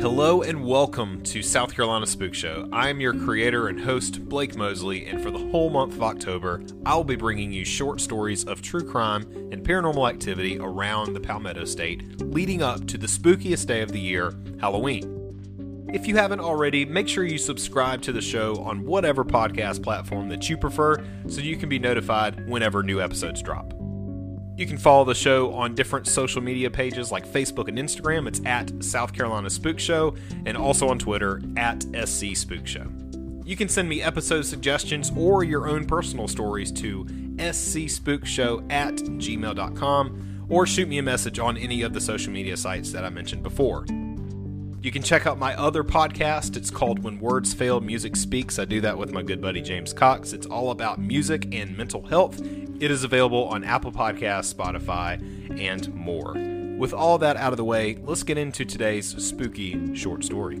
Hello and welcome to South Carolina Spook Show. I am your creator and host, Blake Mosley, and for the whole month of October, I'll be bringing you short stories of true crime and paranormal activity around the Palmetto State, leading up to the spookiest day of the year, Halloween. If you haven't already, make sure you subscribe to the show on whatever podcast platform that you prefer so you can be notified whenever new episodes drop. You can follow the show on different social media pages like Facebook and Instagram. It's at South Carolina Spook Show, and also on Twitter at SC Spook Show. You can send me episode suggestions or your own personal stories to scspookshow at gmail.com or shoot me a message on any of the social media sites that I mentioned before. You can check out my other podcast. It's called When Words Fail, Music Speaks. I do that with my good buddy James Cox. It's all about music and mental health. It is available on Apple Podcasts, Spotify, and more. With all that out of the way, let's get into today's spooky short story.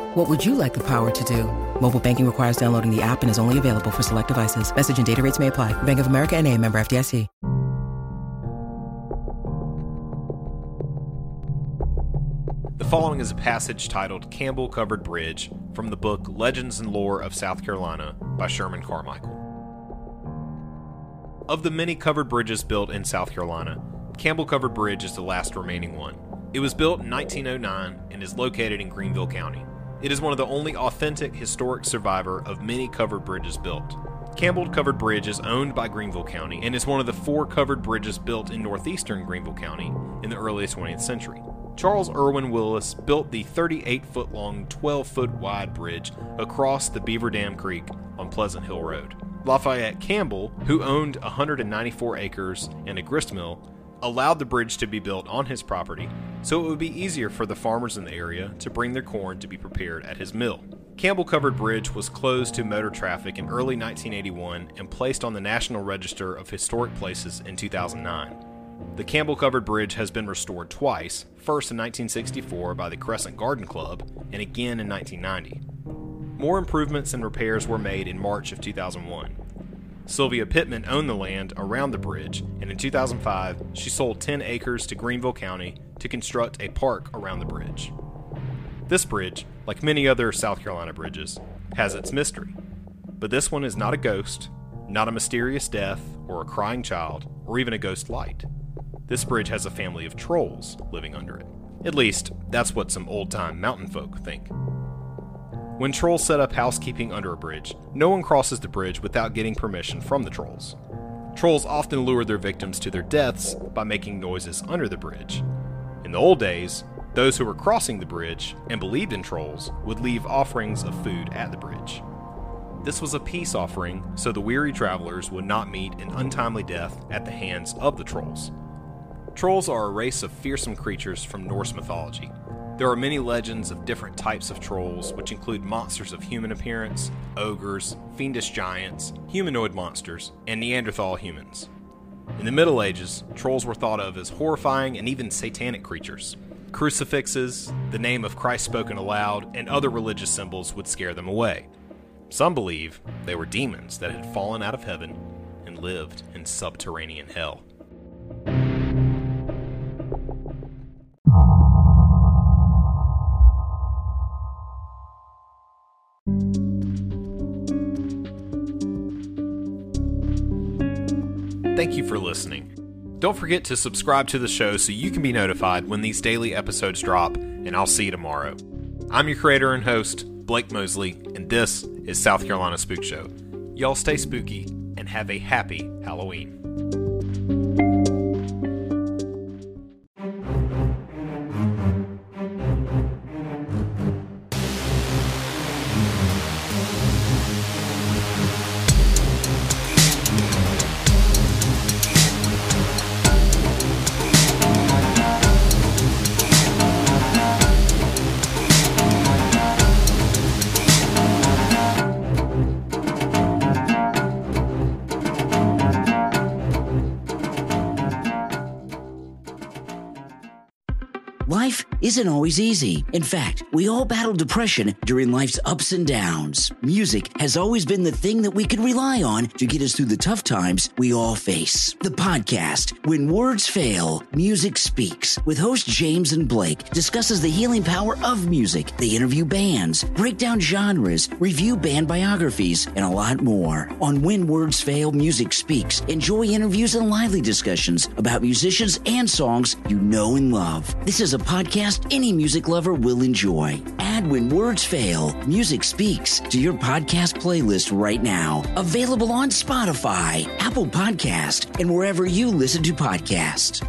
What would you like the power to do? Mobile banking requires downloading the app and is only available for select devices. Message and data rates may apply. Bank of America and a member FDIC. The following is a passage titled Campbell Covered Bridge from the book Legends and Lore of South Carolina by Sherman Carmichael. Of the many covered bridges built in South Carolina, Campbell Covered Bridge is the last remaining one. It was built in 1909 and is located in Greenville County. It is one of the only authentic historic survivor of many covered bridges built. Campbell Covered Bridge is owned by Greenville County and is one of the four covered bridges built in northeastern Greenville County in the early 20th century. Charles Irwin Willis built the 38 foot long, 12 foot wide bridge across the Beaver Dam Creek on Pleasant Hill Road. Lafayette Campbell, who owned 194 acres and a grist mill, allowed the bridge to be built on his property so it would be easier for the farmers in the area to bring their corn to be prepared at his mill. Campbell Covered Bridge was closed to motor traffic in early 1981 and placed on the National Register of Historic Places in 2009. The Campbell Covered Bridge has been restored twice, first in 1964 by the Crescent Garden Club and again in 1990. More improvements and repairs were made in March of 2001. Sylvia Pittman owned the land around the bridge, and in 2005, she sold 10 acres to Greenville County to construct a park around the bridge. This bridge, like many other South Carolina bridges, has its mystery. But this one is not a ghost, not a mysterious death, or a crying child, or even a ghost light. This bridge has a family of trolls living under it. At least, that's what some old time mountain folk think. When trolls set up housekeeping under a bridge, no one crosses the bridge without getting permission from the trolls. Trolls often lure their victims to their deaths by making noises under the bridge. In the old days, those who were crossing the bridge and believed in trolls would leave offerings of food at the bridge. This was a peace offering so the weary travelers would not meet an untimely death at the hands of the trolls. Trolls are a race of fearsome creatures from Norse mythology. There are many legends of different types of trolls, which include monsters of human appearance, ogres, fiendish giants, humanoid monsters, and Neanderthal humans. In the Middle Ages, trolls were thought of as horrifying and even satanic creatures. Crucifixes, the name of Christ spoken aloud, and other religious symbols would scare them away. Some believe they were demons that had fallen out of heaven and lived in subterranean hell. Thank you for listening. Don't forget to subscribe to the show so you can be notified when these daily episodes drop, and I'll see you tomorrow. I'm your creator and host, Blake Mosley, and this is South Carolina Spook Show. Y'all stay spooky and have a happy Halloween. Life isn't always easy. In fact, we all battle depression during life's ups and downs. Music has always been the thing that we can rely on to get us through the tough times we all face. The podcast, When Words Fail, Music Speaks, with host James and Blake, discusses the healing power of music. They interview bands, break down genres, review band biographies, and a lot more. On When Words Fail, Music Speaks, enjoy interviews and lively discussions about musicians and songs you know and love. This is a podcast any music lover will enjoy. Add When Words Fail, Music Speaks to your podcast playlist right now. Available on Spotify, Apple Podcast, and wherever you listen to podcasts.